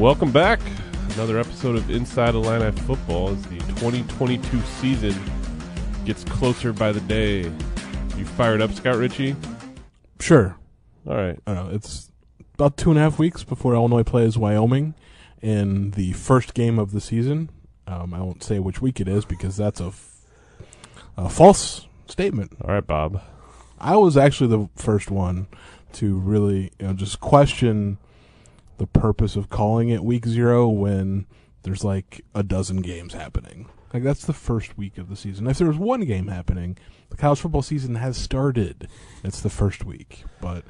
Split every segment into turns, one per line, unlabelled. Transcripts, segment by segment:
Welcome back. Another episode of Inside Illini Football as the 2022 season gets closer by the day. You fired up, Scott Richey?
Sure.
All right.
I don't know. It's about two and a half weeks before Illinois plays Wyoming in the first game of the season. Um, I won't say which week it is because that's a, f- a false statement.
All right, Bob.
I was actually the first one to really, you know, just question the purpose of calling it week zero when there's like a dozen games happening. Like that's the first week of the season. If there was one game happening, the college football season has started. It's the first week, but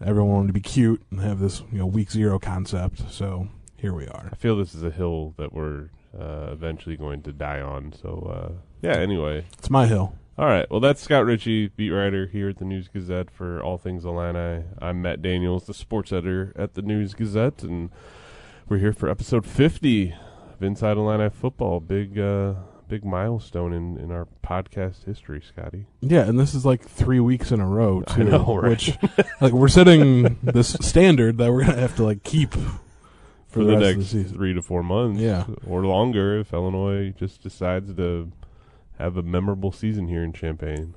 everyone wanted to be cute and have this, you know, week zero concept. So here we are.
I feel this is a hill that we're uh, eventually going to die on. So, uh, yeah, anyway.
It's my hill.
All right. Well, that's Scott Richey, beat writer here at the News Gazette for all things Illini. I'm Matt Daniels, the sports editor at the News Gazette, and we're here for episode 50 of Inside Illini Football. Big, uh, big milestone in, in our podcast history, Scotty.
Yeah, and this is like three weeks in a row too.
know, right?
Which, like, we're setting this standard that we're gonna have to like keep for,
For,
the,
the, next
the
three to four months,
Yeah.
or longer, if Illinois just decides to have a memorable season here in Champaign.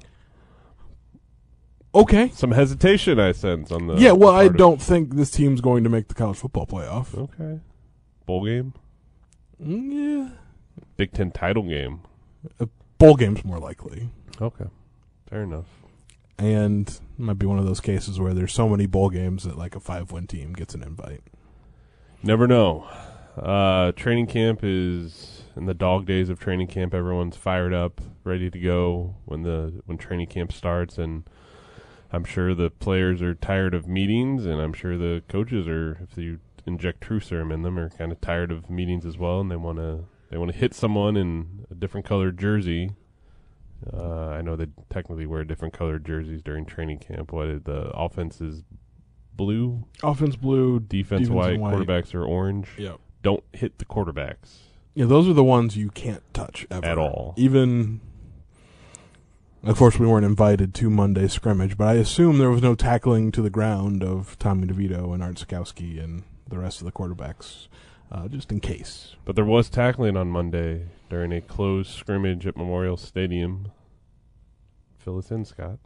Okay.
Some hesitation I sense on the
yeah. Well, I
of-
don't think this team's going to make the college football playoff.
Okay, bowl game,
Mm,
Big Ten title game.
yeah. Bowl game's more likely,
Okay, fair enough.
and it might be one of those cases where there's so many bowl games that like a five-win team gets an invite.
Never know. Uh, training camp is in the dog days of training camp. Everyone's fired up, ready to go when the when training camp starts, and I'm sure the players are tired of meetings, and I'm sure the coaches are, if you inject true serum in them, are kind of tired of meetings as well, and they want to they want to hit someone in a different colored jersey. Uh, I know they technically wear different colored jerseys during training camp. What the offense is blue,
Offense blue,
defense,
Defense
white,
white.
quarterbacks are orange
Yep.
don't hit the quarterbacks.
Yeah, those are the ones you can't touch ever
At all.
Even, of course, we weren't invited to Monday's scrimmage, but I assume there was no tackling to the ground of Tommy DeVito and Art Sitkowski and the rest of the quarterbacks, uh, just in case.
But there was tackling on Monday during a closed scrimmage at Memorial Stadium. Fill us in, Scott.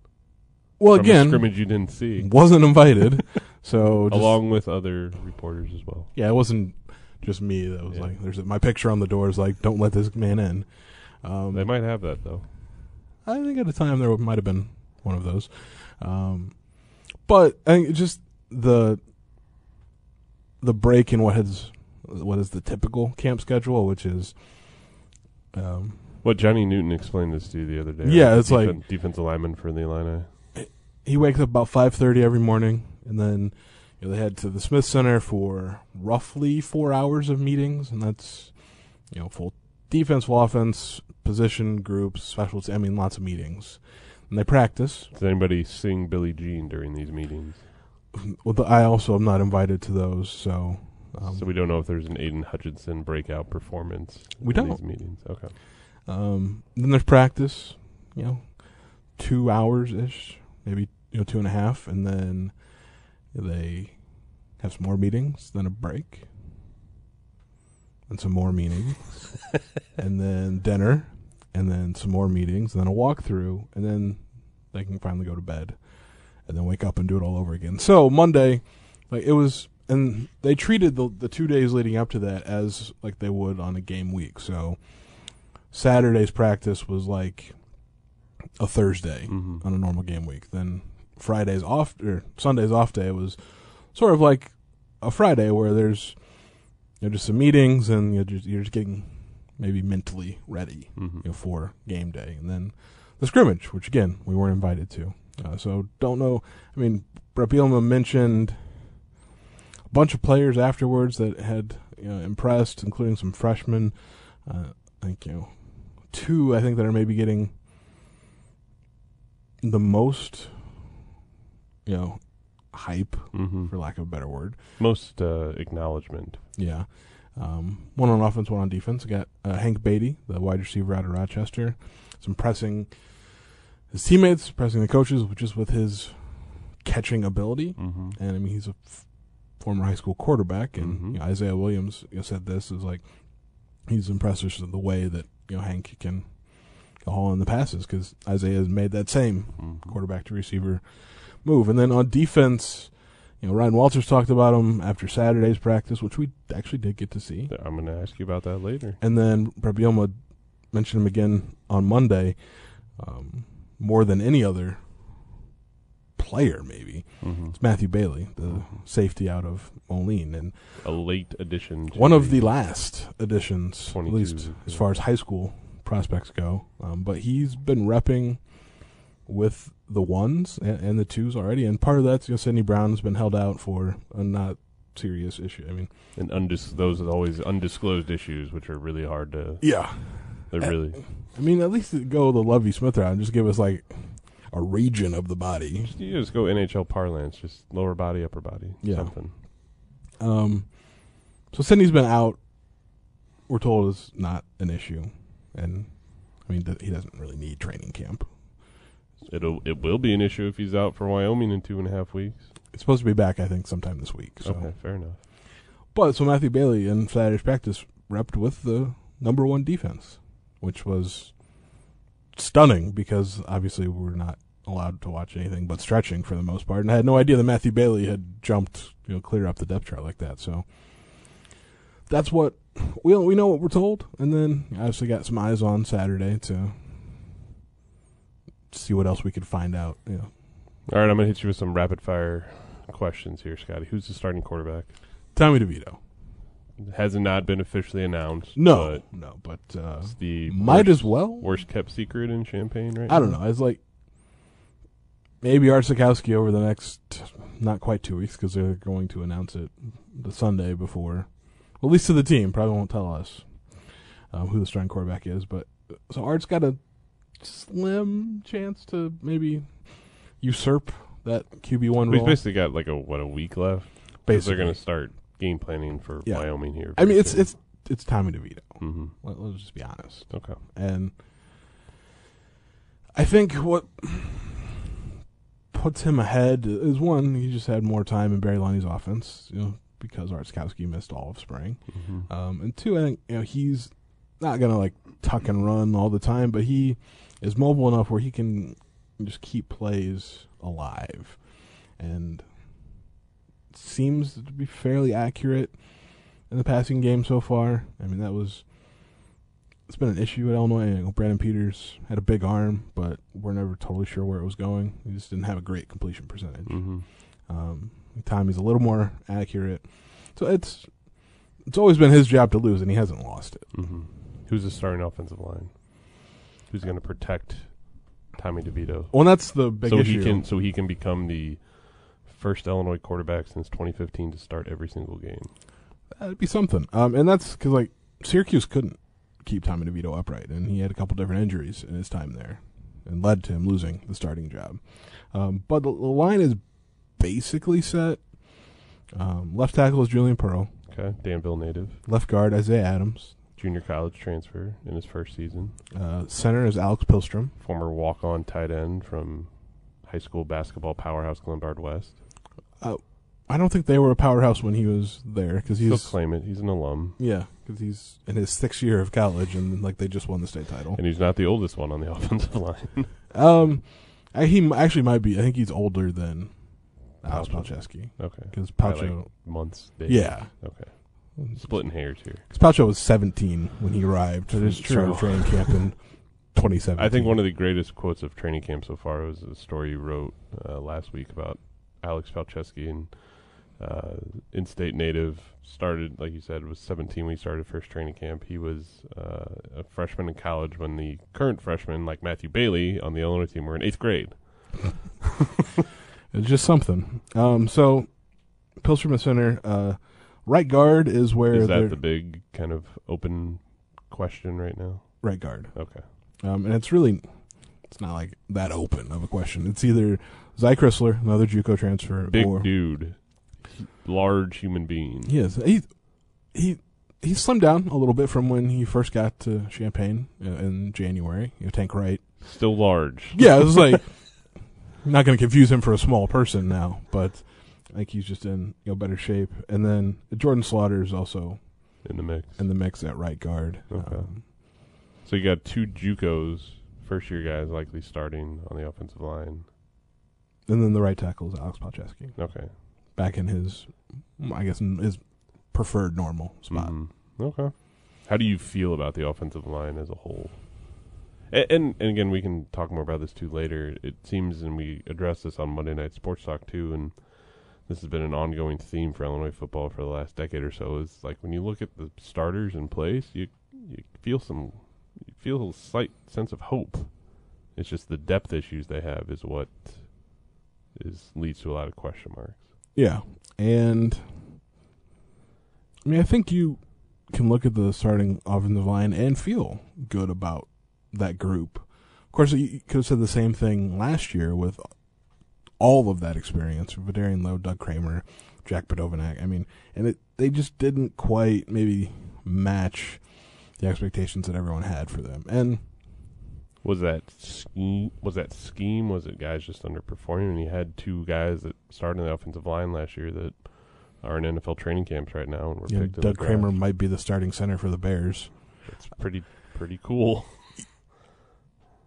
Well,
From a
again,
scrimmage you didn't see,
wasn't invited, so just,
along with other reporters as well.
yeah, it wasn't just me that was
Yeah.
like, there's my picture on the door is like, don't let this man in. Um,
They might have that though.
I think at the time there might have been one of those. Um, but I think just the the break in what has what is the typical camp schedule, which is um,
What Johnny Newton explained this to you the other day.
Yeah,
right?
it's like-
Defen- defensive lineman for the Illini.
he wakes up about five thirty every morning, and then you know, they head to the Smith Center for roughly four hours of meetings, and that's you know full defense, full offense, position groups, specialties. I mean, lots of meetings, and they practice.
Does anybody sing Billie Jean during these meetings?
Well, the, I also am not invited to those, so um,
so we don't know if there's an Aidan Hutchinson breakout performance.
We
in
don't.
these meetings. Okay.
Um, then there's practice, you know, two hours ish, maybe you know two and a half, and then they have some more meetings, then a break, and some more meetings, and then dinner, and then some more meetings, and then a walkthrough, and then they can finally go to bed, and then wake up and do it all over again. So Monday, like it was, and they treated the the two days leading up to that as like they would on a game week. So Saturday's practice was like a Thursday
hmm
on a normal game week. Then Friday's off or Sunday's off day was sort of like a Friday where there's you know just some meetings and you're just, you're just getting maybe mentally ready
hmm
you know, for game day, and then the scrimmage, which again we weren't invited to. Uh, so don't know. I mean, Brett Bielema mentioned a bunch of players afterwards that had you know, impressed, including some freshmen. Uh, I think you know two. I think that are maybe getting the most you know hype,
hmm
for lack of a better word.
Most uh, acknowledgement.
Yeah. Um, one on offense, one on defense. I got uh, Hank Beatty, the wide receiver out of Rochester. Some pressing his teammates, pressing the coaches, just with his catching ability.
hmm
And I mean, he's a f- former high school quarterback, and
Mhm.
you know, Isaiah Williams you know, said this is like he's impressed with the way that you know Hank can haul in the passes because Isaiah has made that same
Mhm.
quarterback to receiver move. And then on defense, you know, Ryan Walters talked about him after Saturday's practice, which we actually did get to see.
I'm going to ask you about that later.
And then Prebioma mentioned him again on Monday, um, more than any other player, maybe.
hmm
It's Matthew Bailey, the safety out of Moline, and
A late addition. To
one of the last additions, at least as far as high school prospects go. Um, but he's been repping with the ones and, and the twos already, and part of that's you know Sydney Brown's been held out for a not serious issue. I mean,
and undis- those are always undisclosed issues, which are really hard to.
yeah,
They're
Uh,
really.
I mean at least go the Lovie Smith route and just give us like a region of the body.
You just go NHL parlance, just lower body, upper body,
Yeah.
something.
Um, so Sydney's been out. We're told is not an issue, and I mean th- he doesn't really need training camp.
It'll it will be an issue if he's out for Wyoming in two and a half weeks.
It's supposed to be back, I think, sometime this week. So.
Okay, fair enough.
But so Matthew Bailey in Saturday's practice repped with the number one defense, which was stunning because obviously we're not allowed to watch anything but stretching for the most part, and I had no idea that Matthew Bailey had jumped you know clear up the depth chart like that. So that's what we we know what we're told, and then I obviously got some eyes on Saturday to see what else we could find out. Know,
All right, I'm gonna hit you with some rapid fire questions here, Scotty. Who's the starting quarterback?
Tommy DeVito.
Has it not been officially announced.
No, no, but uh,
the
might
worst,
as well.
worst kept secret in Champaign, right
I don't
now.
know. It's like maybe Art Sitkowski over the next not quite two weeks because they're going to announce it the Sunday before. Well, at least to the team, probably won't tell us um, who the starting quarterback is. But so Art's got a slim chance to maybe usurp that QB one
We've
role.
basically got like a what a week left. 'Cause
Basically,
they're gonna start game planning for
Yeah.
Wyoming here.
I mean, it's it's it's Tommy DeVito.
hmm
Let, let's just be honest.
okay.
And I think what puts him ahead is one, he just had more time in Barry Lunney's offense, you know, because Artskowski missed all of spring.
hmm
Um, and two, I think, you know, he's not going to like tuck and run all the time, but he is mobile enough where he can just keep plays alive. And seems to be fairly accurate in the passing game so far. I mean, that was it's been an issue at Illinois. You know, Brandon Peters had a big arm, but we're never totally sure where it was going. He just didn't have a great completion percentage.
hmm
Um, Tommy's a little more accurate, so it's it's always been his job to lose, and he hasn't lost it.
hmm Who's the starting offensive line? Who's going to protect Tommy DeVito?
Well, that's the big
so
issue.
he can so he can become the first Illinois quarterback since 2015 to start every single game.
That'd be something. Um, and that's because like Syracuse couldn't keep Tommy DeVito upright, and he had a couple different injuries in his time there, and led to him losing the starting job. Um, but the, the line is basically set. Um, left tackle is Julian Pearl.
Okay, Danville native,
Left guard Isaiah Adams.
Junior college transfer in his first season.
Uh, center is Alex Pihlstrom.
Former walk-on tight end from high school basketball powerhouse Glenbard West.
I don't think they were a powerhouse when he was there because
He'll
he's
claim it. He's an alum,
yeah because he's in his sixth year of college and like they just won the state title.
and he's not the oldest one on the offensive line.
Um, I, he m- actually might be. I think he's older than Alex
Palcho.
Palczewski
okay,
because
By,
Palcho.
like, months. Days.
yeah,
Okay, splitting hairs here.
because Palcho was 17 when he arrived.
That is
Started
true.
Training camp in 2017.
I think one of the greatest quotes of training camp so far was a story you wrote uh, last week about Alex Palczewski and uh, in-state native. Started like you said was 17 when he started first training camp. He was uh, a freshman in college when the current freshman, like Matthew Bailey on the Illinois team, were in eighth grade.
it's just something. Um, so Pihlstrom center. Uh, right guard is where
Is that the big kind of open question right now?
right guard.
Okay.
Um, and it's really, it's not like that open of a question. It's either Zy Crisler, another JUCO transfer,
Big
or
dude, large human being.
he is he he he slimmed down a little bit from when he first got to Champaign uh, in January. You know, Tank Wright.
Still large.
Yeah, it was like I'm not going to confuse him for a small person now, but I think he's just in you know better shape. And then Jordan Slaughter is also
in the mix.
in the mix at right guard.
Okay.
Um,
So you got two JUCOs, first year guys likely starting on the offensive line.
and then the right tackle is Alex Palczewski,
Okay.
back in his, I guess, his preferred normal spot.
Mhm. Okay. How do you feel about the offensive line as a whole? And, and and again, we can talk more about this too later. It seems, and we addressed this on Monday Night Sports Talk too, and this has been an ongoing theme for Illinois football for the last decade or so. Is like when you look at the starters in place, you you feel some, you feel a slight sense of hope. It's just the depth issues they have is what is leads to a lot of question marks.
Yeah, and I mean, I think you can look at the starting offensive line and feel good about that group. Of course, you could have said the same thing last year with all of that experience: Vederian Lowe, Doug Kramer, Jack Badovinac. I mean, and it they just didn't quite maybe match the expectations that everyone had for them. And
Was that scheme? Was that scheme? Was it guys just underperforming? And you had two guys that started in the offensive line last year that are in NFL training camps right now, and were picked.
Doug. Kramer might be the starting center for the Bears.
It's pretty pretty cool.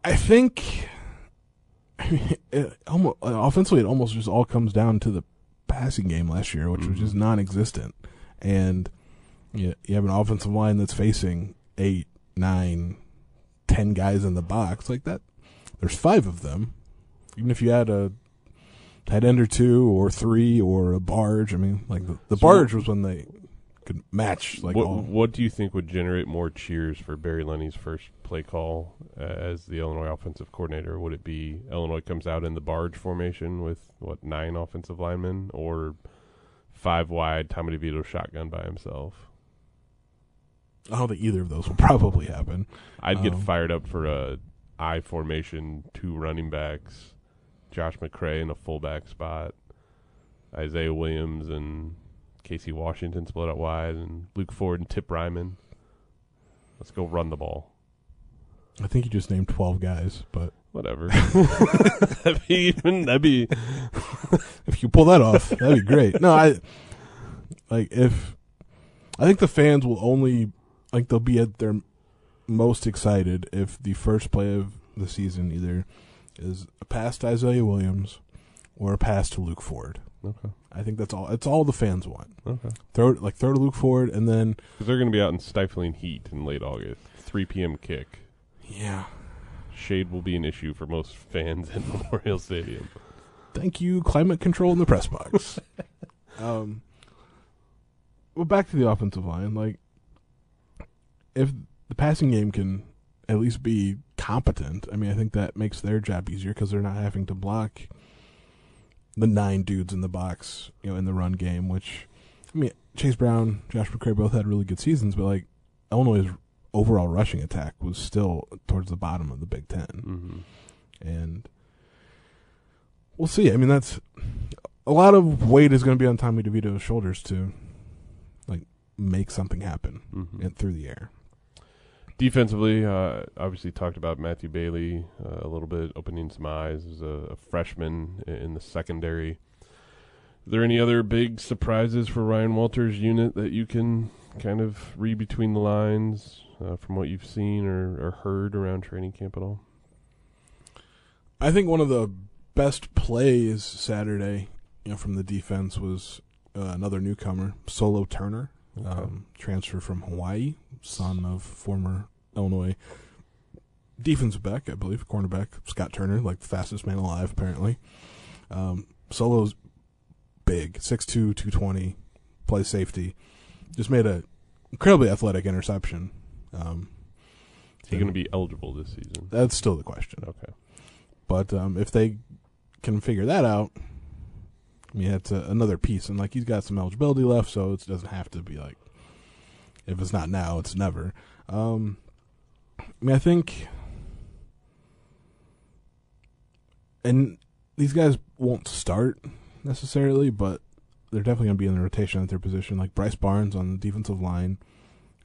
I think I mean, it almost, offensively, it almost just all comes down to the passing game last year, which was
Mhm.
just non-existent. And you, you have an offensive line that's facing eight, nine, ten guys in the box like that. There's five of them. Even if you had a tight end or two or three or a barge, I mean, like the, the
So-
barge was when they could match like
what,
all.
what do you think would generate more cheers for Barry Lunney's first play call uh, as the Illinois offensive coordinator? Would it be Illinois comes out in the barge formation with what nine offensive linemen, or five wide, Tommy DeVito shotgun by himself?
I don't think either of those will probably happen.
I'd get
Um,
fired up for a I formation, two running backs, Josh McCray in a fullback spot, Isaiah Williams and Casey Washington split out wide, and Luke Ford and Tip Reiman. Let's go run the ball.
I think you just named twelve guys, but
Whatever. that'd be even. That'd be.
if you pull that off, that'd be great. No, I like if I think the fans will only like they'll be at their most excited if the first play of the season either is a pass to Isaiah Williams or a pass to Luke Ford.
Okay.
I think that's all. That's all the fans want.
Okay.
Throw it like throw to Luke Ford, and then
Because they're going to be out in stifling heat in late August. 3 p.m. kick.
yeah,
Shade will be an issue for most fans in Memorial Stadium.
thank you, climate control in the press box. um, well, back to the offensive line. Like, if the passing game can at least be competent, I mean, I think that makes their job easier because they're not having to block the nine dudes in the box, you know, in the run game. Which, I mean, Chase Brown, Josh McCray both had really good seasons, but like Illinois' overall rushing attack was still towards the bottom of the Big 10
hmm
and we'll see. I mean, that's a lot of weight is going to be on Tommy DeVito's shoulders to like make something happen
hmm
in, through the air.
Defensively, uh, obviously talked about Matthew Bailey uh, a little bit, opening some eyes as a, a freshman in the secondary. Are there any other big surprises for Ryan Walters' unit that you can kind of read between the lines uh, from what you've seen or, or heard around training camp at all?
I think one of the best plays Saturday, you know, from the defense was uh, another newcomer, Solo Turner,
Okay.
um, transfer from Hawaii, son of former Illinois defensive back, I believe, cornerback Scott Turner, like the fastest man alive, apparently. Um, Solo's big, 6'2", 220, plays safety. Just made a incredibly athletic interception. Um,
Is he going to be eligible this season?
that's still the question.
Okay.
But um, if they can figure that out, I mean, that's a, another piece. And like he's got some eligibility left, so it doesn't have to be like if it's not now, it's never. Um, I mean, I think, and these guys won't start necessarily, but they're definitely going to be in the rotation at their position. Like Bryce Barnes on the defensive line,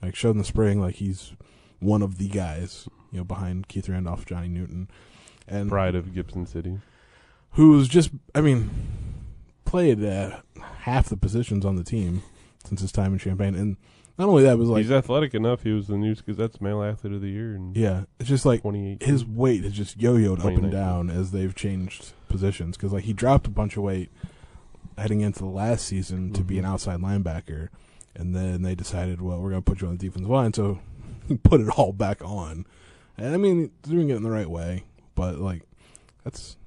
like showed in the spring, like he's one of the guys, you know, behind Keith Randolph, Johnny Newton, and
Pride of Gibson City.
who's just, I mean, played uh, half the positions on the team since his time in Champaign. And not only that, was like
He's athletic enough. He was the News Gazette's male athlete of the year in
yeah, it's just like
2018.
his weight has just yo-yoed up and down as they've changed positions because like he dropped a bunch of weight heading into the last season to be an
Mhm.
outside linebacker, and then they decided, well, we're gonna put you on the defensive line, so he put it all back on. And I mean, doing it in the right way, but like that's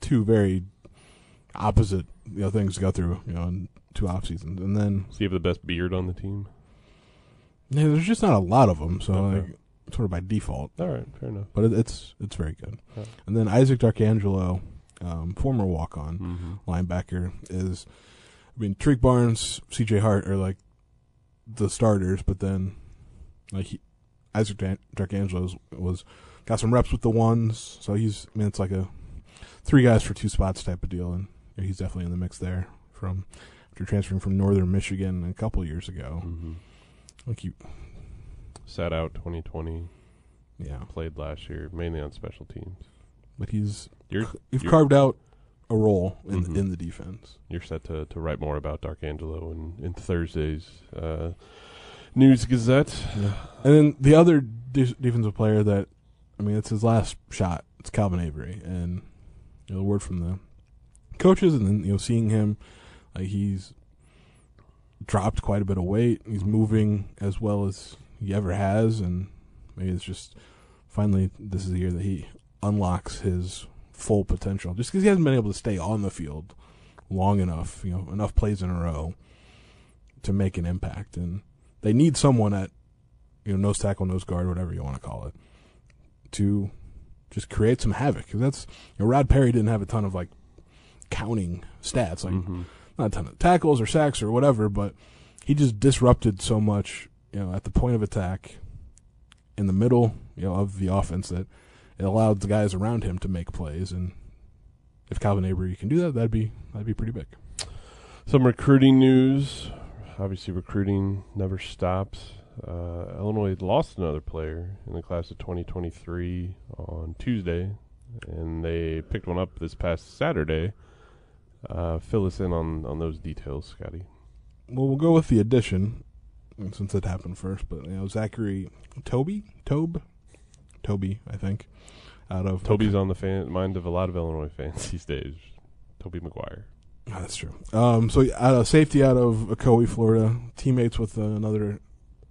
two very opposite you know things to go through you know in two off seasons, and then
Does he have the best beard on the team?
yeah, there's just not a lot of them, so
Okay.
like sort of by default.
All right, fair enough.
but it, it's it's very good.
Yeah.
And then Isaac Darkangelo, um, former walk on
Mm-hmm.
linebacker, is I mean Tarique Barnes, C.J. Hart are like the starters, but then like he, Isaac Dan- was got some reps with the ones, so he's I mean it's like a three guys for two spots type of deal, and he's definitely in the mix there from after transferring from Northern Michigan a couple years ago.
Mm-hmm.
Like you,
Sat out 2020.
yeah,
Played last year, mainly on special teams.
but he's
You're
you've
you're-
carved out a role in
Mhm.
in the defense.
you're set to, to write more about Darkangelo in, in Thursday's uh, News Gazette.
Yeah. And then the other de- defensive player that, I mean, it's his last shot. It's Calvin Avery, and you know, the word from the coaches, and then you know, seeing him, he's dropped quite a bit of weight. He's moving as well as he ever has, and maybe it's just finally this is the year that he unlocks his full potential. Just because he hasn't been able to stay on the field long enough, you know, enough plays in a row to make an impact, and they need someone at you know nose tackle, nose guard, whatever you want to call it, to just create some havoc. Because that's you know Rod Perry didn't have a ton of like counting stats, like
Mhm.
Not a ton of tackles or sacks or whatever, but he just disrupted so much, you know, at the point of attack, in the middle, you know, of the offense that it allowed the guys around him to make plays. And if Calvin Avery can do that, that'd be that'd be pretty big.
Some recruiting news. Obviously, recruiting never stops. Uh, Illinois lost another player in the class of 2023 on Tuesday, and they picked one up this past Saturday. Uh, fill us in on, on those details, Scotty.
Well, we'll go with the addition since it happened first. But you know, Zachary Toby, Tobe, Toby, I think, out of
Toby's on the fan, mind of a lot of Illinois fans these days. Tobey Maguire.
Oh, that's true. Um, so out of safety out of Ocoee, Florida, teammates with uh, another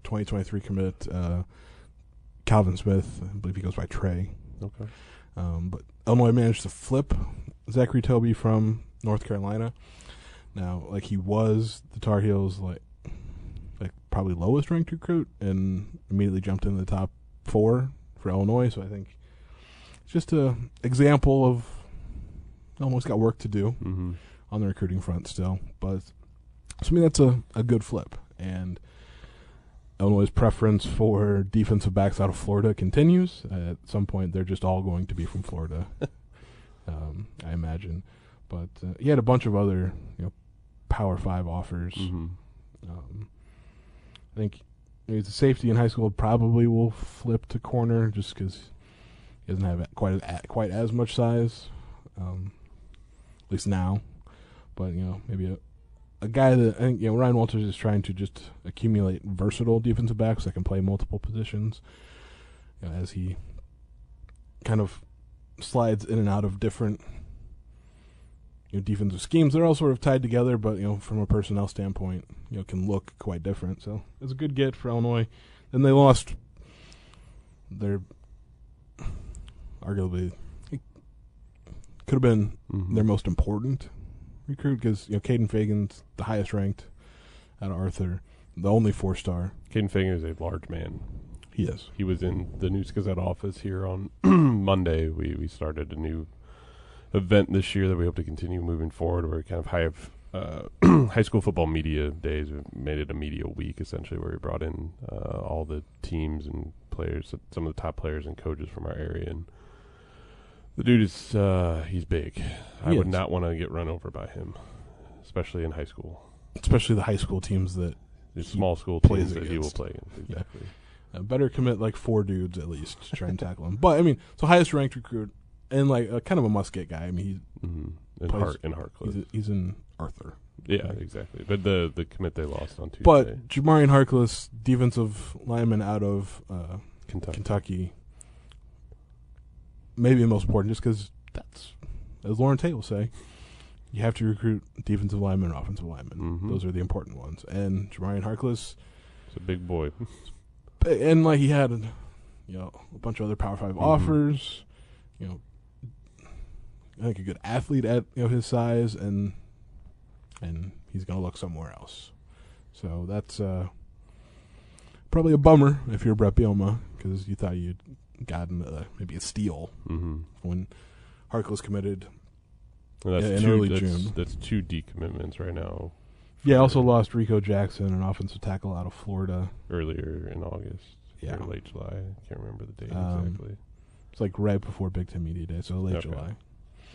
2023 commit, uh, Calvin Smith. I believe he goes by Trey.
Okay.
Um, but Illinois managed to flip Zachary Toby from North Carolina. Now, like he was the Tar Heels, like like probably lowest ranked recruit, and immediately jumped into the top four for Illinois. So I think it's just a example of almost got work to do
Mm-hmm.
on the recruiting front still. But to me, that's a, a good flip. And Illinois' preference for defensive backs out of Florida continues. at some point, they're just all going to be from Florida, um, I imagine. But uh, he had a bunch of other, you know, Power Five offers.
Mm-hmm.
Um, I think he's a safety in high school. Probably will flip to corner just because he doesn't have quite as, quite as much size, um, at least now. But you know, maybe a a guy that I think you know Ryan Walters is trying to just accumulate versatile defensive backs that can play multiple positions. You know, as he kind of slides in and out of different you know, defensive schemes. They're all sort of tied together, but you know, from a personnel standpoint, you know, can look quite different. So it's a good get for Illinois. Then they lost their arguably could have been
Mm-hmm.
their most important recruit because you know Caden Fagan's the highest ranked out of Arthur, the only four star
Caden Fagan is a large man.
he is.
He was in the News Gazette office here on Monday. We we started a new event this year that we hope to continue moving forward. Where we kind of have uh, high school football media days. We made it a media week essentially, where we brought in uh, all the teams and players, some of the top players and coaches from our area. And the dude is uh, he's big. I
He
would not want to get run over by him, especially in high school.
Especially the high school teams that
There's
He
small school
plays
teams that he will play against.
Yeah.
Exactly.
uh, better commit like four dudes at least to try and tackle him. But I mean, so highest ranked recruit and like a, kind of a musket guy. I mean,
hmm In
Plays-
heart in
he's
Hartcliffe.
he's, he's in Arthur.
Yeah, exactly. But the the commit they lost on Tuesday,
But Jamarian Harkless, defensive lineman out of uh,
Kentucky.
Kentucky, maybe the most important, just because that's, as Lauren Tate will say, you have to recruit defensive linemen and offensive linemen.
Mhm.
Those are the important ones. And Jamarian Harkless,
It's a big boy.
and like he had, you know, a bunch of other Power 5
Mhm.
offers. You know, I think a good athlete at you know his size, and and he's going to look somewhere else. So that's uh, probably a bummer if you're Brett Bielema because you thought you'd gotten uh, maybe a steal
hmm
when Harkless committed.
that's
in
two,
early
that's,
June.
That's two decommitments right now.
Yeah, also lost Rico Jackson, an offensive tackle out of Florida.
earlier in August.
Yeah.
or late July. I can't remember the date
Um,
exactly.
It's like right before Big Ten Media Day, so late
Okay.
July.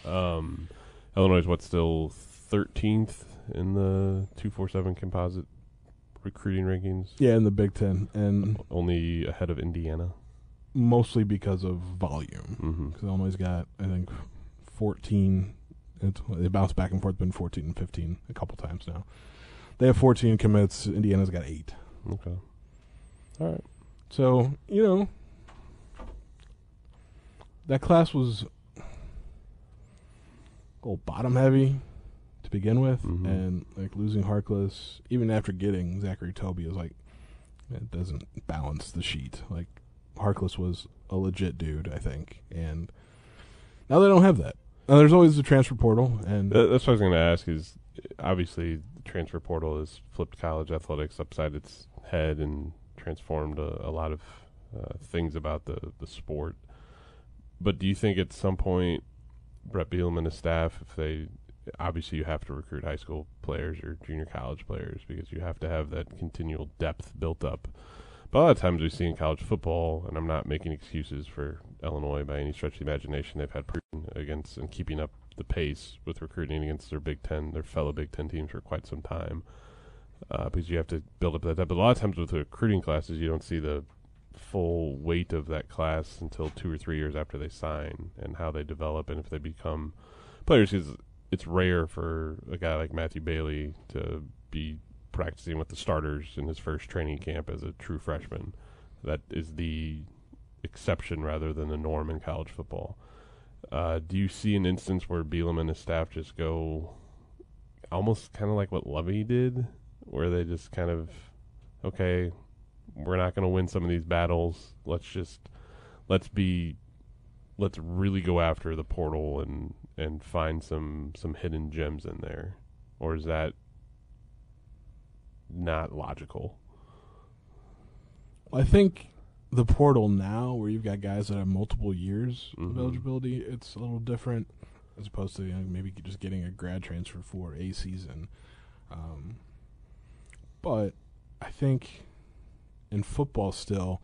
Um, Illinois is what still thirteenth in the two four seven composite recruiting rankings.
Yeah, in the Big Ten, and
Only ahead of Indiana.
mostly because of volume.
Mm-hmm.
Because Illinois got, I think, 14. It, they bounced back and forth, been 14 and 15 a couple times now. They have 14 commits. Indiana's got eight.
Okay. All right.
So, you know, that class was little bottom heavy to begin with.
Mhm.
And, like, losing Harkless, even after getting Zachary Toby, is like, it doesn't balance the sheet. Like, Harkless was a legit dude, I think. And now they don't have that. Now, there's always the transfer portal. And
That- That's what I was going to ask. Is obviously the transfer portal has flipped college athletics upside its head and transformed a, a lot of uh, things about the the sport. But do you think at some point Brett Bielema and his staff, if they obviously you have to recruit high school players or junior college players because you have to have that continual depth built up. But a lot of times we see in college football, and I'm not making excuses for Illinois by any stretch of the imagination. They've had against and keeping up the pace with recruiting against their Big Ten, their fellow Big Ten teams for quite some time. Uh, because you have to build up that depth. But a lot of times with recruiting classes, you don't see the full weight of that class until two or three years after they sign and how they develop and if they become players. Because it's rare for a guy like Matthew Bailey to be practicing with the starters in his first training camp as a true freshman. That is the exception rather than the norm in college football. Uh, do you see an instance where Bielema and his staff just go almost kind of like what Lovie did, where they just kind of, okay, we're not going to win some of these battles. Let's just let's be let's really go after the portal and and find some some hidden gems in there, or is that not logical?
I think the portal now, where you've got guys that have multiple years
Mhm.
of eligibility, it's a little different as opposed to you know, maybe just getting a grad transfer for a season. Um, but I think in football, still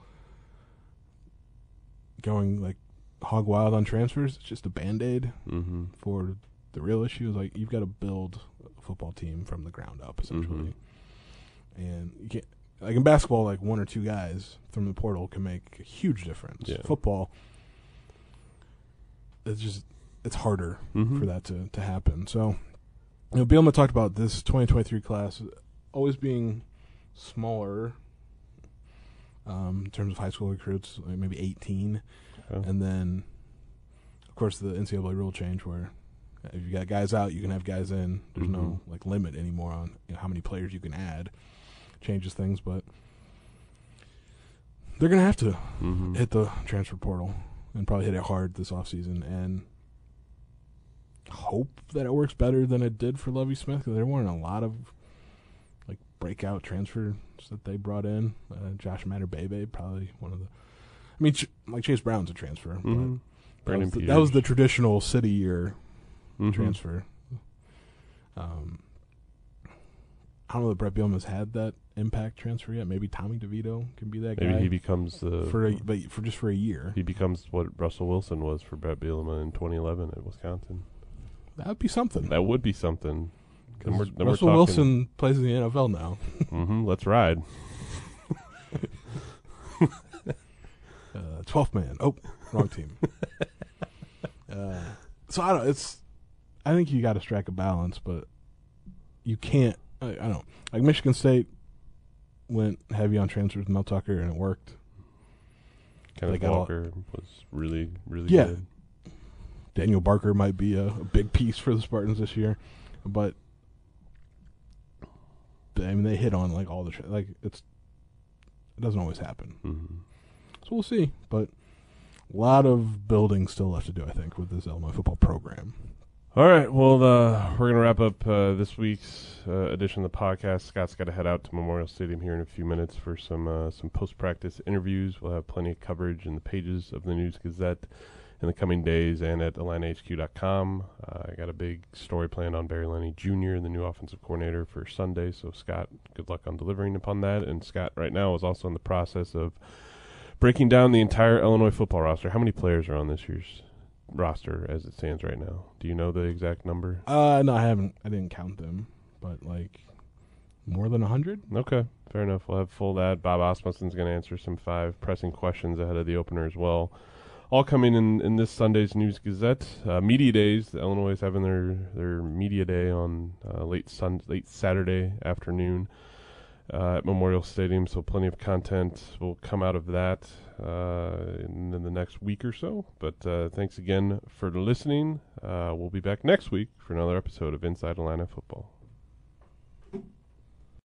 going like hog wild on transfers, it's just a band aid
Mm-hmm.
for the real issue. Is like you've got to build a football team from the ground up, essentially. And you can't like in basketball, like one or two guys from the portal can make a huge difference.
Yeah.
Football, it's just it's harder
Mm-hmm.
for that to, to happen. So, you know, Bielema talked about this 2023 class always being smaller um, in terms of high school recruits, like maybe 18,
Okay.
and then of course the NCAA rule change where if you got guys out, you can have guys in. There's no like limit anymore on you know, how many players you can add. Changes things, but they're gonna have to
Mm-hmm.
hit the transfer portal and probably hit it hard this offseason and hope that it works better than it did for Lovie Smith because there weren't a lot of breakout transfers that they brought in. Uh, Josh Imatorbhebhe, probably one of the. I mean, Ch- like Chase Brown's a transfer,
Mm-hmm.
that was, the, that was the traditional city year
Mm-hmm.
transfer. Um, I don't know that Brett Bielema's had that impact transfer yet. Maybe Tommy DeVito can be that
Maybe
guy
he becomes the
for a, but for just for a year.
he becomes what Russell Wilson was for Brett Bielema in 2011 at Wisconsin.
That would be something.
That would be something. Then we're- then we're
Russell Wilson plays in the NFL now.
hmm Let's ride.
Uh, Twelfth man. Oh, wrong team. uh, so I don't. It's. I think you got to strike a balance, but you can't. I, I don't know. Like Michigan State went heavy on transfers with Mel Tucker, and it worked.
Kenneth
They all-
Walker was really, really
Yeah.
good.
Daniel Barker might be a, a big piece for the Spartans this year, but I mean they hit on like all the tra- like it's it doesn't always happen.
hmm
So we'll see, but a lot of building still left to do. I think with this Illinois football program.
All right. Well, uh, we're going to wrap up uh, this week's uh, edition of the podcast. Scott's got to head out to Memorial Stadium here in a few minutes for some uh, some post practice interviews. We'll have plenty of coverage in the pages of the News Gazette in the coming days and at IlliniHQ.com. Uh, I got a big story planned on Barry Lunney Jr., the new offensive coordinator, for Sunday. So, Scott, good luck on delivering upon that. And Scott, right now, is also in the process of breaking down the entire Illinois football roster. How many players are on this year's roster as it stands right now? Do you know the exact number?
Uh, no, I haven't. I didn't count them, but like more than a hundred.
Okay, fair enough. We'll have full that. Bob Asmussen's going to answer some five pressing questions ahead of the opener as well. All coming in, in this Sunday's News Gazette. Uh, media days. The Illinois is having their, their media day on uh, late sun late Saturday afternoon uh, at Memorial Stadium. So plenty of content will come out of that uh, in, in the next week or so. But uh, thanks again for listening. Uh, we'll be back next week for another episode of Inside Illini Football.